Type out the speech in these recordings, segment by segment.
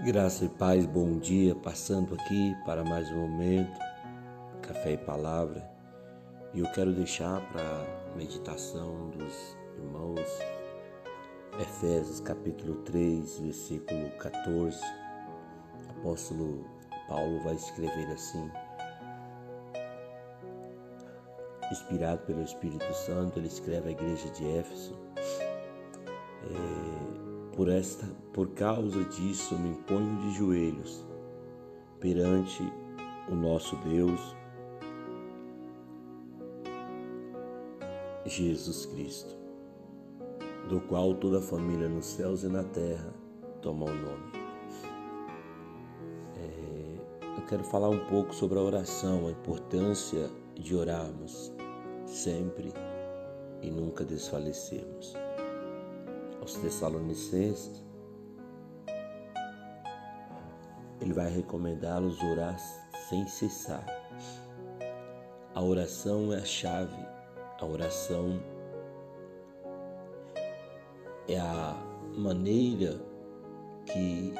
Graça e paz, bom dia, passando aqui para mais um momento, café e palavra. E eu quero deixar para meditação dos irmãos Efésios capítulo 3, versículo 14. Apóstolo Paulo vai escrever assim: Inspirado pelo Espírito Santo, ele escreve à igreja de Éfeso. É, por esta, por causa disso, me ponho de joelhos perante o nosso Deus, Jesus Cristo, do qual toda a família nos céus e na terra toma o nome. É, eu quero falar um pouco sobre a oração, a importância de orarmos sempre e nunca desfalecermos aos Tessalonicenses, ele vai recomendá-los orar sem cessar. A oração é a chave, a oração é a maneira que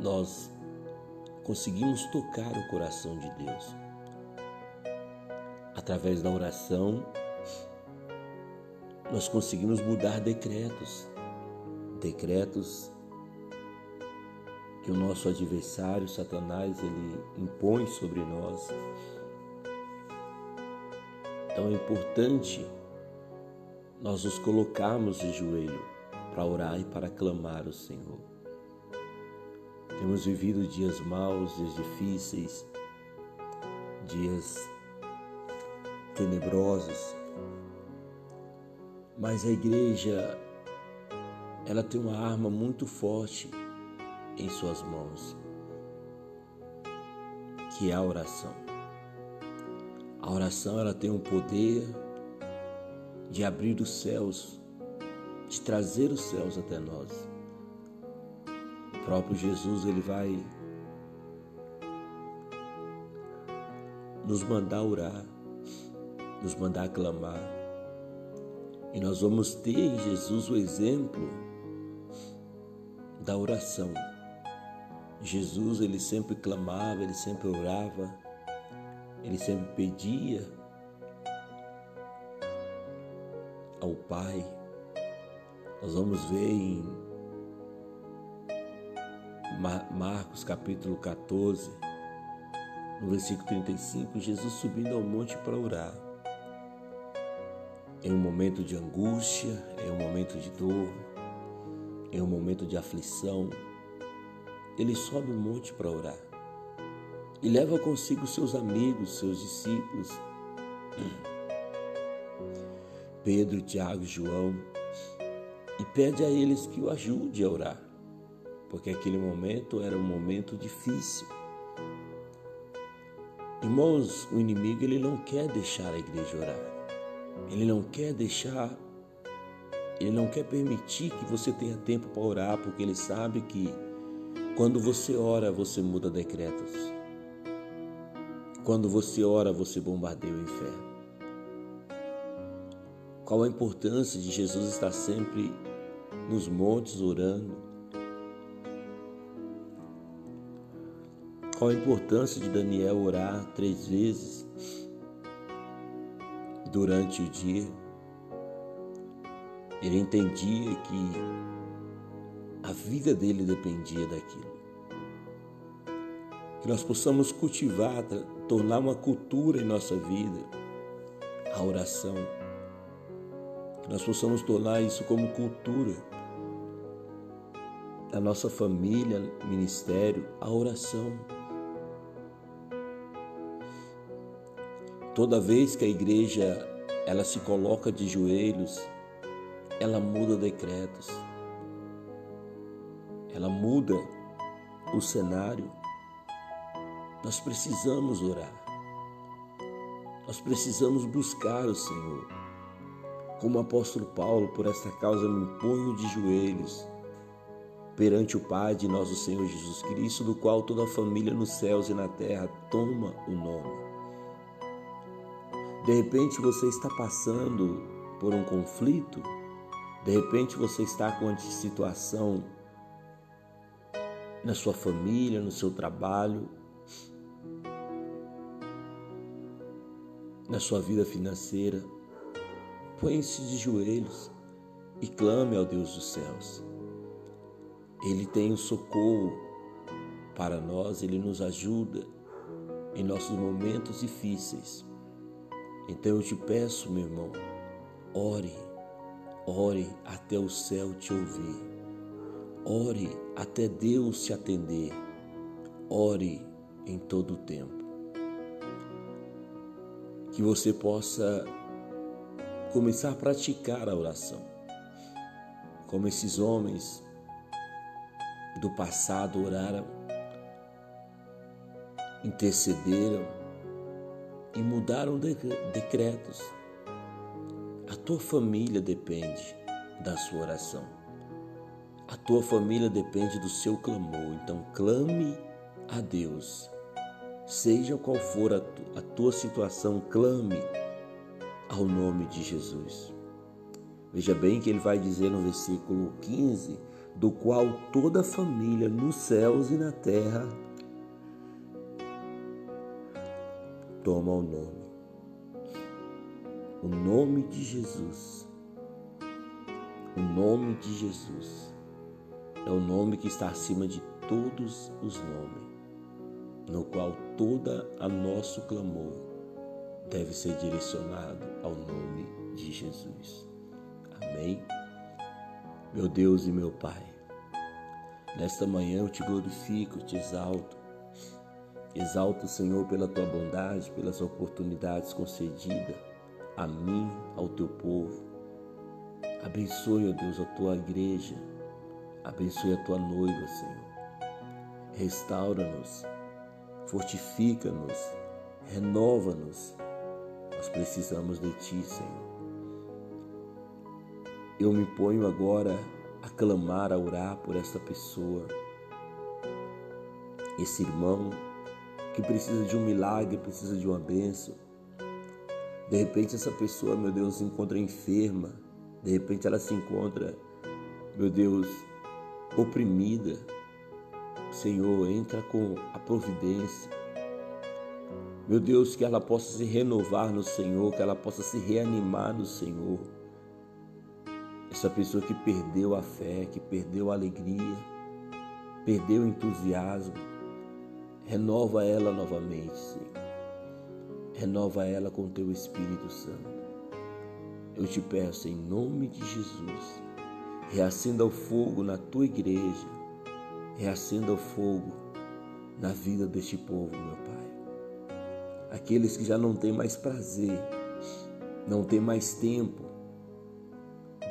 nós conseguimos tocar o coração de Deus. Através da oração, nós conseguimos mudar decretos, decretos que o nosso adversário, Satanás, ele impõe sobre nós. Então é importante nós nos colocarmos de joelho para orar e para clamar ao Senhor. Temos vivido dias maus, dias difíceis, dias tenebrosos, mas a igreja ela tem uma arma muito forte em suas mãos, que é a oração. A oração ela tem o poder de abrir os céus, de trazer os céus até nós. O próprio Jesus ele vai nos mandar orar, nos mandar clamar. E nós vamos ter em Jesus o exemplo da oração. Jesus, ele sempre clamava, ele sempre orava, ele sempre pedia ao Pai. Nós vamos ver em Marcos capítulo 14, no versículo 35, Jesus subindo ao monte para orar em um momento de angústia, em um momento de dor, em um momento de aflição, ele sobe o monte para orar. E leva consigo seus amigos, seus discípulos, Pedro, Tiago e João, e pede a eles que o ajude a orar, porque aquele momento era um momento difícil. Irmãos, o inimigo ele não quer deixar a igreja orar. Ele não quer deixar, ele não quer permitir que você tenha tempo para orar, porque ele sabe que quando você ora, você muda decretos. Quando você ora, você bombardeia o inferno. Qual a importância de Jesus estar sempre nos montes orando? Qual a importância de Daniel orar três vezes? Durante o dia. Ele entendia que a vida dele dependia daquilo. Que nós possamos cultivar, tornar uma cultura em nossa vida, a oração. Que nós possamos tornar isso como cultura da nossa família, ministério, a oração. Toda vez que a igreja ela se coloca de joelhos, ela muda decretos. Ela muda o cenário. Nós precisamos orar. Nós precisamos buscar o Senhor. Como o apóstolo Paulo, por esta causa me ponho de joelhos perante o Pai de nosso Senhor Jesus Cristo, do qual toda a família nos céus e na terra toma o nome. De repente você está passando por um conflito, de repente você está com uma situação na sua família, no seu trabalho, na sua vida financeira. Põe-se de joelhos e clame ao Deus dos céus. Ele tem o socorro para nós, ele nos ajuda em nossos momentos difíceis. Então eu te peço, meu irmão, ore, ore até o céu te ouvir. Ore até Deus te atender. Ore em todo o tempo. Que você possa começar a praticar a oração. Como esses homens do passado oraram, intercederam e mudaram decretos. A tua família depende da sua oração. A tua família depende do seu clamor, então clame a Deus. Seja qual for a, tu, a tua situação, clame ao nome de Jesus. Veja bem que ele vai dizer no versículo 15: do qual toda família nos céus e na terra toma o nome. O nome de Jesus. O nome de Jesus é o nome que está acima de todos os nomes, no qual toda a nosso clamor deve ser direcionado ao nome de Jesus. Amém. Meu Deus e meu Pai, nesta manhã eu te glorifico, te exalto. Exalto, Senhor, pela tua bondade, pelas oportunidades concedidas a mim, ao teu povo. Abençoe, ó Deus, a tua igreja Abençoe a tua noiva, Senhor. Restaura-nos, fortifica-nos, renova-nos. Nós precisamos de Ti, Senhor. Eu me ponho agora a clamar, a orar por esta pessoa, esse irmão que precisa de um milagre, precisa de uma bênção. De repente essa pessoa, meu Deus, se encontra enferma. De repente ela se encontra, meu Deus, oprimida. Senhor, entra com a providência. Meu Deus, que ela possa se renovar no Senhor, que ela possa se reanimar no Senhor. Essa pessoa que perdeu a fé, que perdeu a alegria, perdeu o entusiasmo, renova ela novamente, Senhor. Renova ela com teu Espírito Santo. Eu te peço em nome de Jesus Reacenda o fogo na tua igreja. Reacenda o fogo na vida deste povo, meu Pai. Aqueles que já não têm mais prazer, não têm mais tempo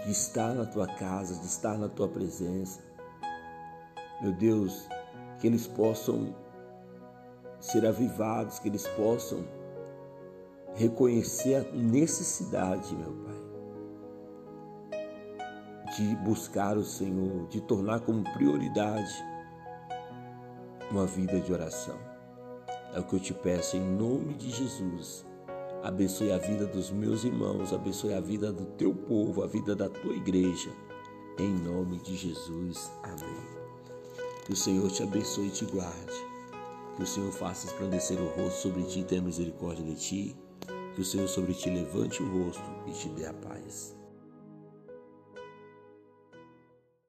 de estar na tua casa, de estar na tua presença. Meu Deus, que eles possam ser avivados, que eles possam reconhecer a necessidade, meu Pai de buscar o Senhor, de tornar como prioridade uma vida de oração. É o que eu te peço em nome de Jesus. Abençoe a vida dos meus irmãos, abençoe a vida do teu povo, a vida da tua igreja. Em nome de Jesus. Amém. Que o Senhor te abençoe e te guarde. Que o Senhor faça esplandecer o rosto sobre ti e tenha misericórdia de ti. Que o Senhor sobre ti levante o rosto e te dê a paz.